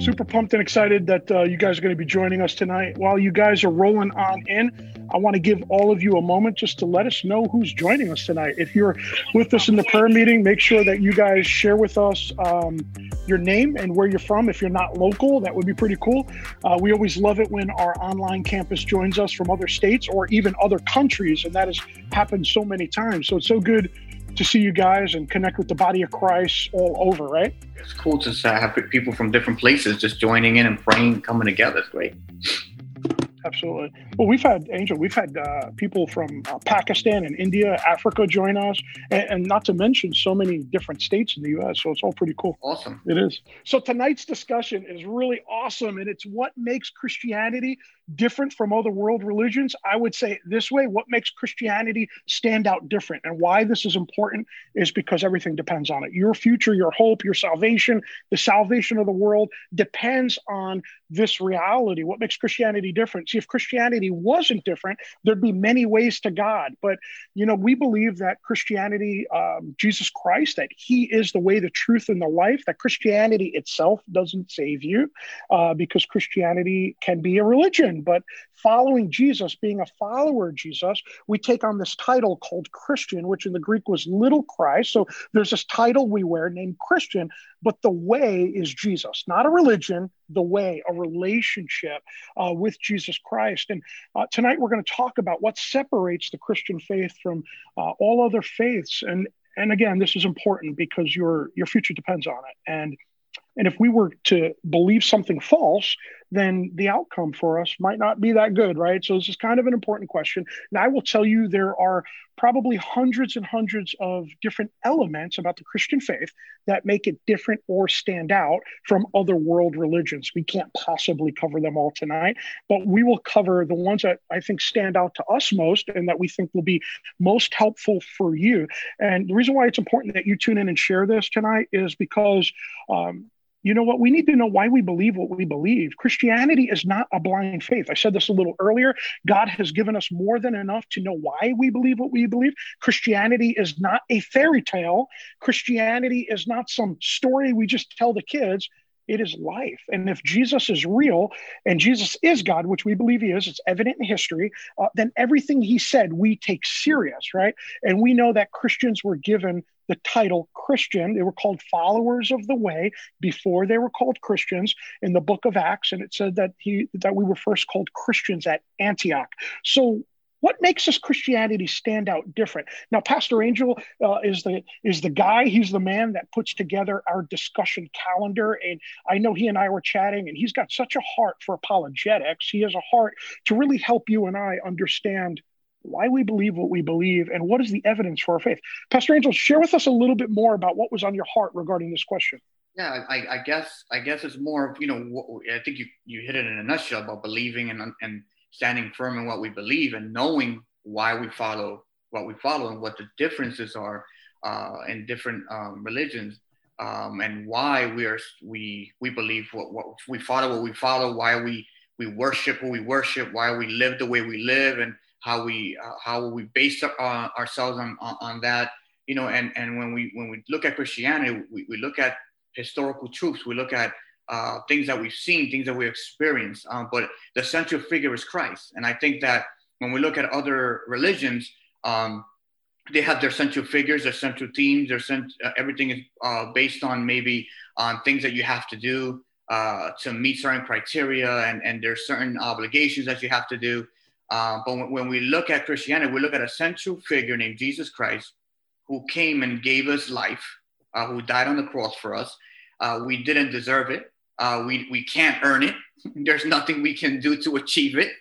Super pumped and excited that uh, you guys are going to be joining us tonight. While you guys are rolling on in, I want to give all of you a moment just to let us know who's joining us tonight. If you're with us in the prayer meeting, make sure that you guys share with us um, your name and where you're from. If you're not local, that would be pretty cool. Uh, we always love it when our online campus joins us from other states or even other countries, and that has happened so many times. So it's so good to see you guys and connect with the body of Christ all over, right? It's cool to have people from different places just joining in and praying, coming together. It's great. Absolutely. Well, we've had Angel. We've had uh, people from uh, Pakistan and India, Africa join us, and, and, not to mention so many different states in the U.S. So it's all pretty cool. Awesome. It is. So tonight's discussion is really awesome, and it's what makes Christianity different from other world religions. I would say this way: what makes Christianity stand out different, and why this is important is because everything depends on it. Your future, your hope, your salvation, the salvation of the world depends on this reality. What makes Christianity different? If Christianity wasn't different, there'd be many ways to God. But, you know, we believe that Christianity, um, Jesus Christ, that He is the way, the truth, and the life, that Christianity itself doesn't save you uh, because Christianity can be a religion. But following Jesus, being a follower of Jesus, we take on this title called Christian, which in the Greek was little Christ. So there's this title we wear named Christian, but the way is Jesus, not a religion, the way, a relationship uh, with Jesus Christ. And uh, tonight we're going to talk about what separates the Christian faith from uh, all other faiths. And and again, this is important because your your future depends on it. And and if we were to believe something false, then the outcome for us might not be that good, right? So this is kind of an important question. And I will tell you there are probably hundreds and hundreds of different elements about the Christian faith that make it different or stand out from other world religions. We can't possibly cover them all tonight, but we will cover the ones that I think stand out to us most and that we think will be most helpful for you. And the reason why it's important that you tune in and share this tonight is because um, you know what? We need to know why we believe what we believe. Christianity is not a blind faith. I said this a little earlier. God has given us more than enough to know why we believe what we believe. Christianity is not a fairy tale. Christianity is not some story we just tell the kids. It is life. And if Jesus is real and Jesus is God, which we believe he is, it's evident in history, uh, then everything he said we take serious, right? And we know that Christians were given the title Christian. They were called followers of the way before they were called Christians in the book of Acts. And it said that he that we were first called Christians at Antioch. So what makes this Christianity stand out different? Now, Pastor Angel uh, is the is the guy. He's the man that puts together our discussion calendar, and I know he and I were chatting, and he's got such a heart for apologetics. He has a heart to really help you and I understand why we believe what we believe and what is the evidence for our faith. Pastor Angel, share with us a little bit more about what was on your heart regarding this question. Yeah, I, I guess I guess it's more of you know I think you you hit it in a nutshell about believing and and standing firm in what we believe and knowing why we follow what we follow and what the differences are uh, in different um, religions um, and why we are we we believe what, what we follow what we follow why we we worship who we worship why we live the way we live and how we uh, how we base uh, ourselves on, on, on that you know and and when we when we look at christianity we, we look at historical truths we look at uh, things that we've seen things that we've experienced uh, but the central figure is christ. And i think that when we look at other religions um, they have their central figures their central themes their cent- uh, everything is uh, based on maybe on things that you have to do to meet certain criteria and, and there's certain obligations that you have to do uh, but when, when, we look at Christianity, we look at a central figure named Jesus Christ, who came and gave us life, uh, who died on the cross for us. Uh, we didn't deserve it. Uh, we, we can't earn it. There's nothing we can do to achieve it.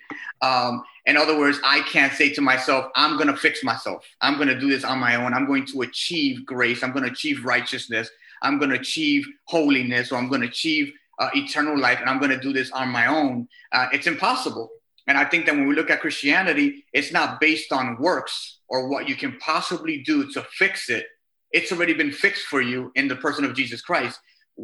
Um, in other words, I can't say to myself, I'm going to fix myself. I'm going to do this on my own. I'm going to achieve grace. I'm going to achieve righteousness. I'm going to achieve holiness, or I'm going to achieve uh, eternal life, and I'm going to do this on my own. It's impossible. And I think that when we look at Christianity, it's not based on works or what you can possibly do to fix it. It's already been fixed for you in the person of Jesus Christ.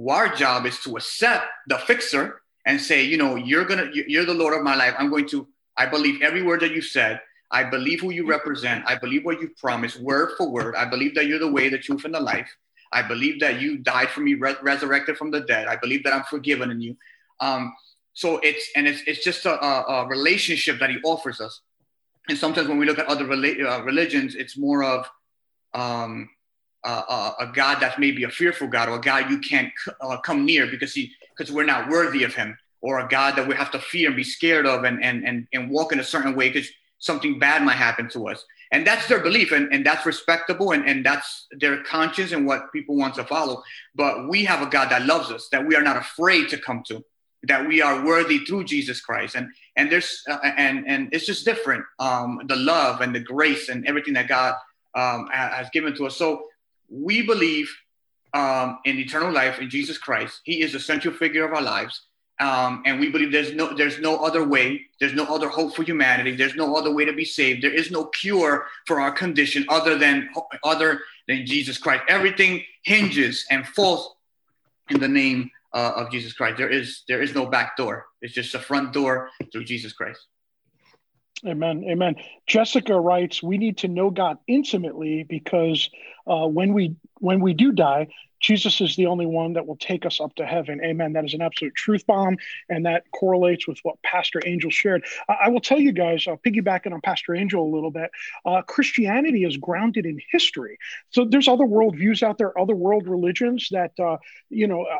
Our job is to accept the fixer and say, you know, you're gonna, you're the Lord of my life. I'm going to, I believe every word that you said. I believe who you represent. I believe what you promised, word for word. I believe that you're the way, the truth, and the life. I believe that you died for me, re- resurrected from the dead. I believe that I'm forgiven in you. Um, so it's and it's it's just a, a, relationship that He offers us. And sometimes when we look at other rela- uh, religions, it's more of um, uh, a God that's maybe a fearful God or a God you can't uh, come near because he because we're not worthy of Him, or a God that we have to fear and be scared of and and and, and walk in a certain way because something bad might happen to us. And that's their belief and, and that's respectable and, and that's their conscience and what people want to follow. But we have a god that loves us that we are not afraid to come to that we are worthy through jesus christ. And and there's uh, and and it's just different um, the love and the grace and everything that god um, has given to us. So we believe um, in eternal life in jesus christ. He is the central figure of our lives. Um, and we believe there's no there's no other way. There's no other hope for humanity. There's no other way to be saved. There is no cure for our condition other than other than jesus christ. Everything hinges and falls in the name uh, of jesus christ there is there is no back door it's just a front door through jesus christ Amen. Amen. Jessica writes, "We need to know God intimately because uh, when we when we do die, Jesus is the only one that will take us up to heaven. Amen. That is an absolute truth bomb, and that correlates with what Pastor Angel shared. I, I will tell you guys, uh, piggybacking on Pastor Angel a little bit, uh, Christianity is grounded in history. So there's other worldviews out there, other world religions that uh, you know uh,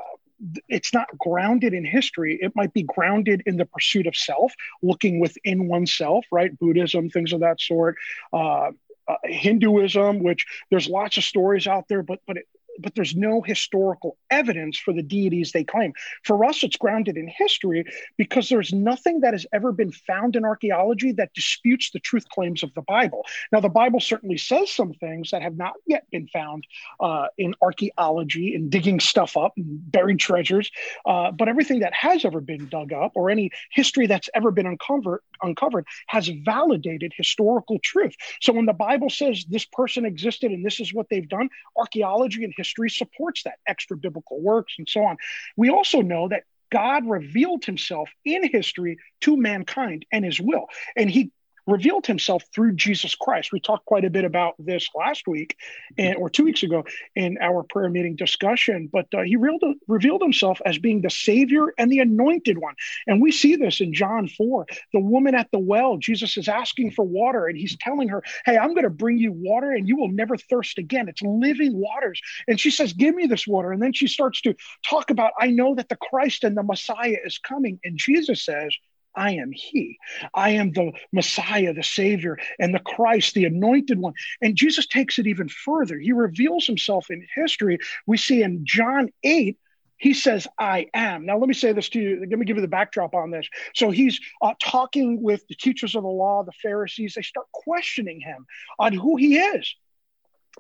it's not grounded in history. It might be grounded in the pursuit of self, looking within oneself, right? Buddhism, things of that sort. Uh, uh, Hinduism, which there's lots of stories out there, but but it, but there's no historical evidence for the deities they claim. For us, it's grounded in history because there's nothing that has ever been found in archaeology that disputes the truth claims of the Bible. Now, the Bible certainly says some things that have not yet been found uh, in archaeology and digging stuff up and buried treasures, uh, but everything that has ever been dug up or any history that's ever been uncovered, uncovered has validated historical truth. So when the Bible says this person existed and this is what they've done, archaeology and history history supports that, extra biblical works and so on. We also know that God revealed himself in history to mankind and his will. And he revealed himself through Jesus Christ. We talked quite a bit about this last week and, or two weeks ago in our prayer meeting discussion, but uh, he revealed, revealed himself as being the Savior and the anointed one. And we see this in John 4. The woman at the well, Jesus is asking for water and he's telling her, Hey, I'm going to bring you water and you will never thirst again. It's living waters. And she says, Give me this water. And then she starts to talk about, I know that the Christ and the Messiah is coming. And Jesus says, I am He. I am the Messiah, the Savior, and the Christ, the anointed one. And Jesus takes it even further. He reveals himself in history. We see in John 8, he says, I am. Now, let me say this to you. Let me give you the backdrop on this. So he's uh, talking with the teachers of the law, the Pharisees. They start questioning him on who he is.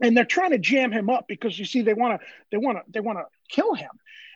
And they're trying to jam him up because you see, they want to, they want to, they want to kill him.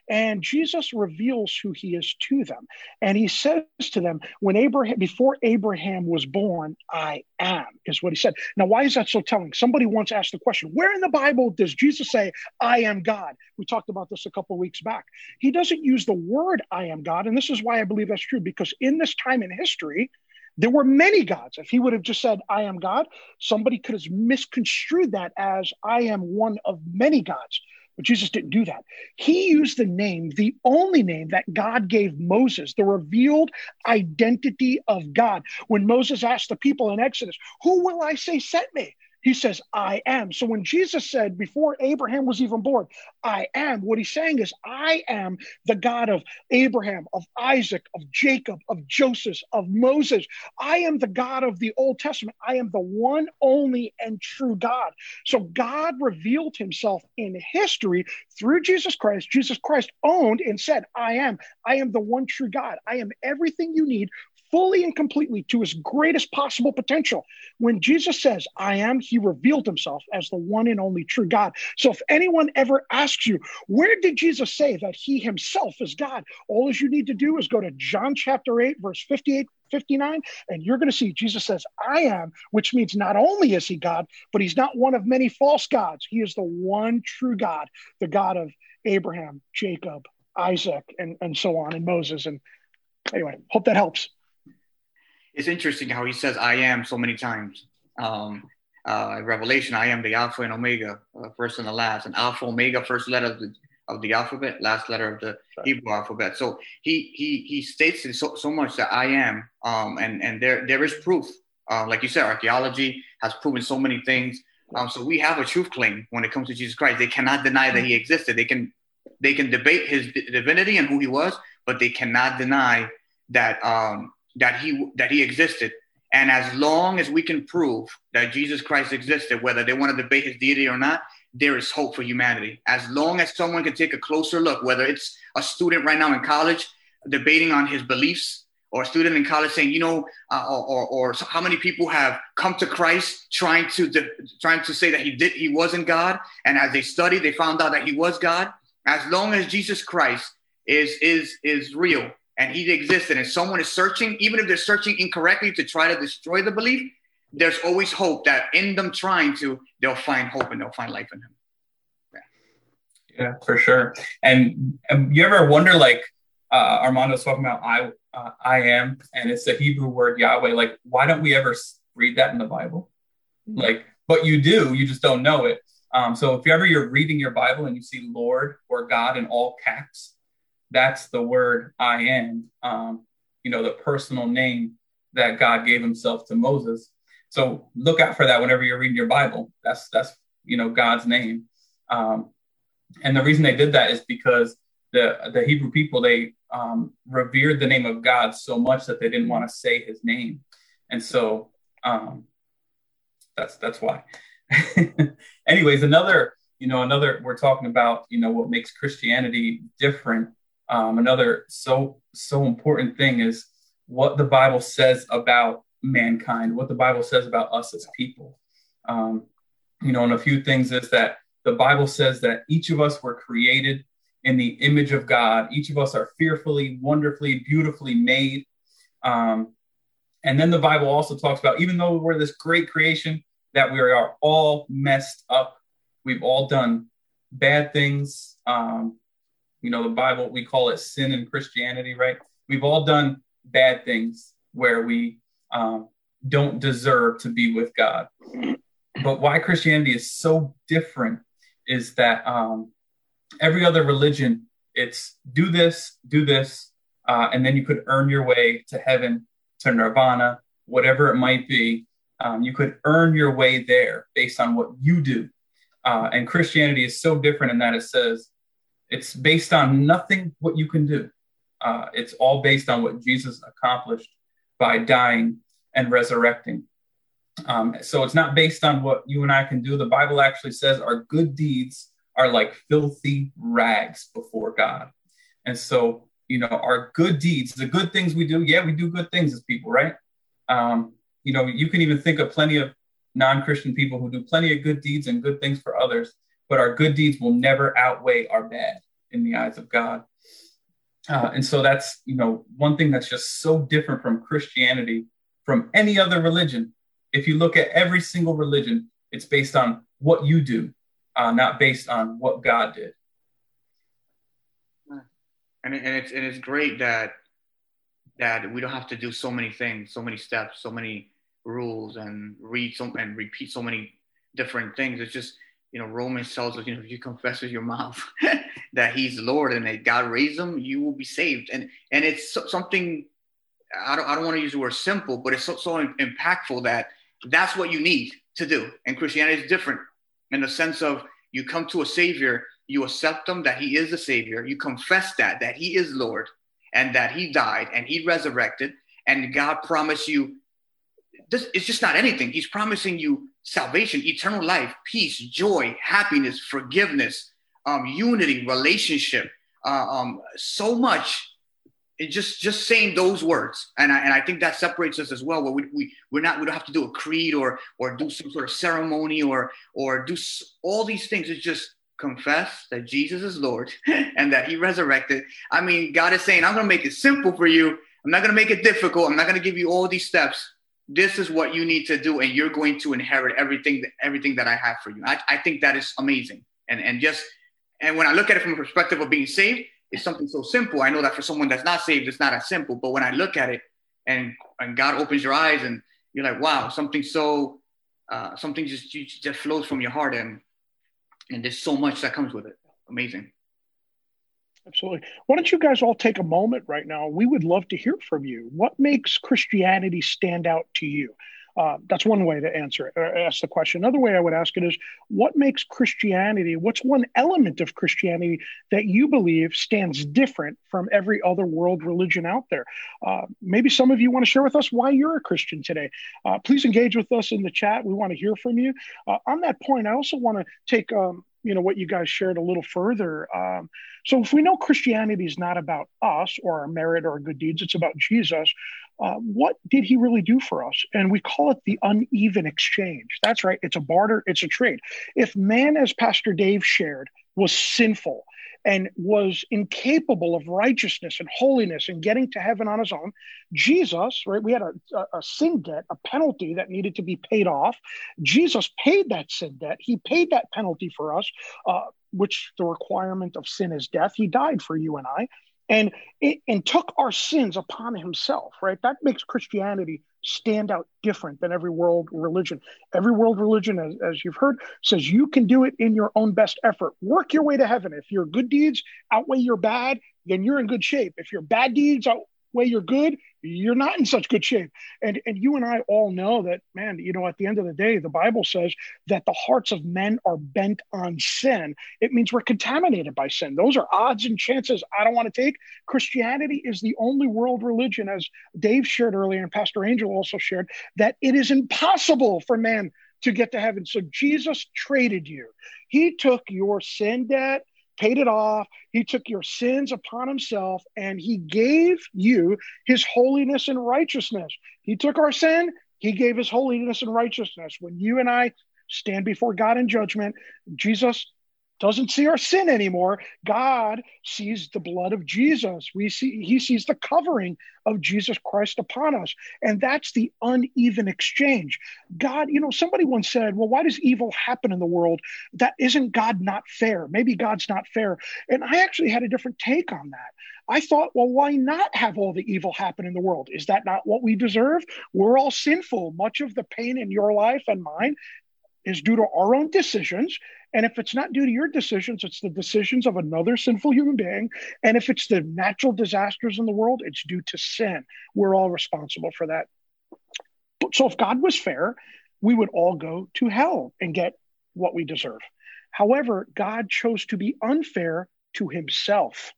And Jesus reveals who he is to them. And he says to them, when Abraham, before Abraham was born, I am, is what he said. Now, why is that so telling? Somebody once asked the question, where in the Bible does Jesus say, I am God? We talked about this a couple weeks back. He doesn't use the word I am God. And this is why I believe that's true, because in this time in history, there were many gods. If he would have just said, I am God, somebody could have misconstrued that as I am one of many gods. But Jesus didn't do that. He used the name, the only name that God gave Moses, the revealed identity of God. When Moses asked the people in Exodus, Who will I say sent me? He says, I am. So when Jesus said, before Abraham was even born, I am, what he's saying is, I am the God of Abraham, of Isaac, of Jacob, of Joseph, of Moses. I am the God of the Old Testament. I am the one, only, and true God. So God revealed himself in history through Jesus Christ. Jesus Christ owned and said, I am. I am the one true God. I am everything you need fully and completely to his greatest possible potential. When Jesus says, I am, he revealed himself as the one and only true God. So if anyone ever asks you, where did Jesus say that he himself is God? All you need to do is go to John chapter 8, verse 58 59, and you're going to see Jesus says, I am, which means not only is he God, but he's not one of many false gods. He is the one true God, the God of Abraham, Jacob, Isaac, and, and so on, and Moses. And anyway, hope that helps it's interesting how he says "I am" so many times. Um, uh, Revelation, I am the Alpha and Omega, uh, first and the last, and Alpha Omega, first letter of the, of the alphabet, last letter of the right. Hebrew alphabet. So he he he states it so, so much that I am, um, and and there there is proof. Uh, like you said, archaeology has proven so many things. Um, so we have a truth claim when it comes to Jesus Christ. They cannot deny that he existed. They can they can debate his divinity and who he was, but they cannot deny that um, that he that he existed and as long as we can prove that Jesus Christ existed, whether they want to debate his deity or not, there is hope for humanity. As long as someone can take a closer look, whether it's a student right now in college debating on his beliefs, or a student in college saying, you know, uh, or, or, or, how many people have come to Christ trying to de- trying to say that he did he wasn't God, and as they studied, they found out that he was God. As long as Jesus Christ is is is real, and he existed and someone is searching, even if they're searching incorrectly to try to destroy the belief, there's always hope that in them trying to, they'll find hope and they'll find life in him. Yeah, yeah for sure. And, and you ever wonder, like uh, Armando's talking about, I, uh, I am, and it's the Hebrew word Yahweh. Like, why don't we ever read that in the Bible? Like, but you do, you just don't know it. Um, so if ever you're reading your Bible and you see Lord or God in all caps, that's the word I am, um, you know, the personal name that God gave himself to Moses. So look out for that whenever you're reading your Bible. That's, that's, you know, God's name. Um, and the reason they did that is because the, the Hebrew people, they um, revered the name of God so much that they didn't want to say his name. And so um, that's, that's why. Anyways, another, you know, another, we're talking about, you know, what makes Christianity different um, another so so important thing is what the Bible says about mankind, what the Bible says about us as people. Um, you know, and a few things is that the Bible says that each of us were created in the image of God. Each of us are fearfully, wonderfully, beautifully made. Um, and then the Bible also talks about, even though we're this great creation, that we are all messed up. We've all done bad things. Um, you know, the Bible, we call it sin in Christianity, right? We've all done bad things where we um, don't deserve to be with God. But why Christianity is so different is that um, every other religion, it's do this, do this, uh, and then you could earn your way to heaven, to nirvana, whatever it might be. Um, you could earn your way there based on what you do. Uh, and Christianity is so different in that it says, it's based on nothing what you can do. Uh, it's all based on what Jesus accomplished by dying and resurrecting. Um, so it's not based on what you and I can do. The Bible actually says our good deeds are like filthy rags before God. And so, you know, our good deeds, the good things we do, yeah, we do good things as people, right? Um, you know, you can even think of plenty of non Christian people who do plenty of good deeds and good things for others but our good deeds will never outweigh our bad in the eyes of God. Uh, and so that's you know one thing that's just so different from Christianity from any other religion. If you look at every single religion, it's based on what you do, uh, not based on what God did. And, and it's and it's great that that we don't have to do so many things, so many steps, so many rules, and read so and repeat so many different things. It's just you know, Romans tells us, you know, if you confess with your mouth that He's Lord and that God raised Him, you will be saved. And and it's something I don't I don't want to use the word simple, but it's so, so impactful that that's what you need to do. And Christianity is different in the sense of you come to a Savior, you accept Him that He is the Savior, you confess that that He is Lord, and that He died and He resurrected, and God promised you. This it's just not anything. He's promising you salvation, eternal life, peace, joy, happiness, forgiveness, um, unity, relationship, uh, um, so much. It just just saying those words, and I, and I think that separates us as well. Where we, we we're not we don't have to do a creed or or do some sort of ceremony or or do all these things. It's just confess that Jesus is Lord and that He resurrected. I mean, God is saying, I'm going to make it simple for you. I'm not going to make it difficult. I'm not going to give you all these steps this is what you need to do and you're going to inherit everything everything that i have for you I, I think that is amazing and and just and when i look at it from a perspective of being saved it's something so simple i know that for someone that's not saved it's not as simple but when i look at it and and god opens your eyes and you're like wow something so uh, something just just flows from your heart, and and there's so much that comes with it. Amazing. Absolutely. Why don't you guys all take a moment right now? We would love to hear from you. What makes Christianity stand out to you? Uh, that's one way to answer it, uh, ask the question. Another way I would ask it is, what makes Christianity? What's one element of Christianity that you believe stands different from every other world religion out there? Uh, maybe some of you want to share with us why you're a Christian today. Uh, please engage with us in the chat. We want to hear from you. Uh, on that point, I also want to take um, you know what you guys shared a little further. Um, so if we know Christianity is not about us or our merit or our good deeds, it's about Jesus. Uh, what did he really do for us? And we call it the uneven exchange. That's right. It's a barter. It's a trade. If man, as Pastor Dave shared, was sinful and was incapable of righteousness and holiness and getting to heaven on his own. Jesus, right? We had a, a, a, sin debt, a penalty that needed to be paid off. Jesus paid that sin debt. He paid that penalty for us, uh, which the requirement of sin is death. He died for you and I. And, and took our sins upon himself, right? That makes Christianity stand out different than every world religion. Every world religion, as, as you've heard, says you can do it in your own best effort. Work your way to heaven. If your good deeds outweigh your bad, then you're in good shape. If your bad deeds weigh your good, you're not in such good shape. And and you and I all know that, man, you know, at the end of the day, the Bible says that the hearts of men are bent on sin. It means we're contaminated by sin. Those are odds and chances I don't want to take. Christianity is the only world religion, as Dave shared earlier, and Pastor Angel also shared, that it is impossible for man to get to heaven. So Jesus traded you. He took your sin debt paid it off. He took your sins upon himself and he gave you his holiness and righteousness. He took our sin, he gave his holiness and righteousness. When you and I stand before God in judgment, Jesus doesn't see our sin anymore. God sees the blood of Jesus. We see he sees the covering of Jesus Christ upon us. And that's the uneven exchange. God, you know, somebody once said, well, why does evil happen in the world? That isn't God not fair? Maybe God's not fair. And I actually had a different take on that. I thought, well, why not have all the evil happen in the world? Is that not what we deserve? We're all sinful. Much of the pain in your life and mine is due to our own decisions. And if it's not due to your decisions, it's the decisions of another sinful human being. And if it's the natural disasters in the world, it's due to sin. We're all responsible for that. So if God was fair, we would all go to hell and get what we deserve. However, God chose to be unfair to himself.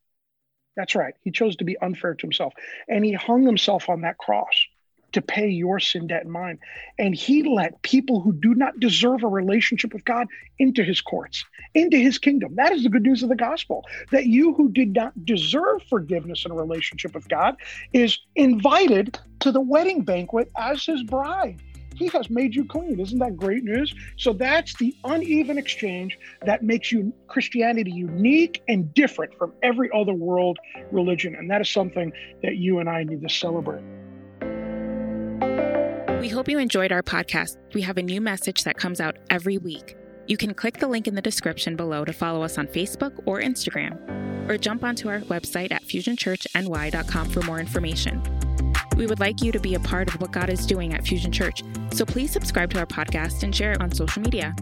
That's right. He chose to be unfair to himself. And he hung himself on that cross to pay your sin debt and mine. And he let people who do not deserve a relationship with God into his courts, into his kingdom. That is the good news of the gospel that you who did not deserve forgiveness and a relationship with God is invited to the wedding banquet as his bride. He has made you clean. Isn't that great news? So that's the uneven exchange that makes you Christianity unique and different from every other world religion. And that is something that you and I need to celebrate. We hope you enjoyed our podcast. We have a new message that comes out every week. You can click the link in the description below to follow us on Facebook or Instagram, or jump onto our website at fusionchurchny.com for more information. We would like you to be a part of what God is doing at Fusion Church, so please subscribe to our podcast and share it on social media.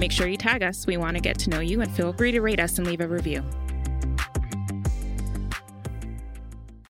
Make sure you tag us. We want to get to know you and feel free to rate us and leave a review.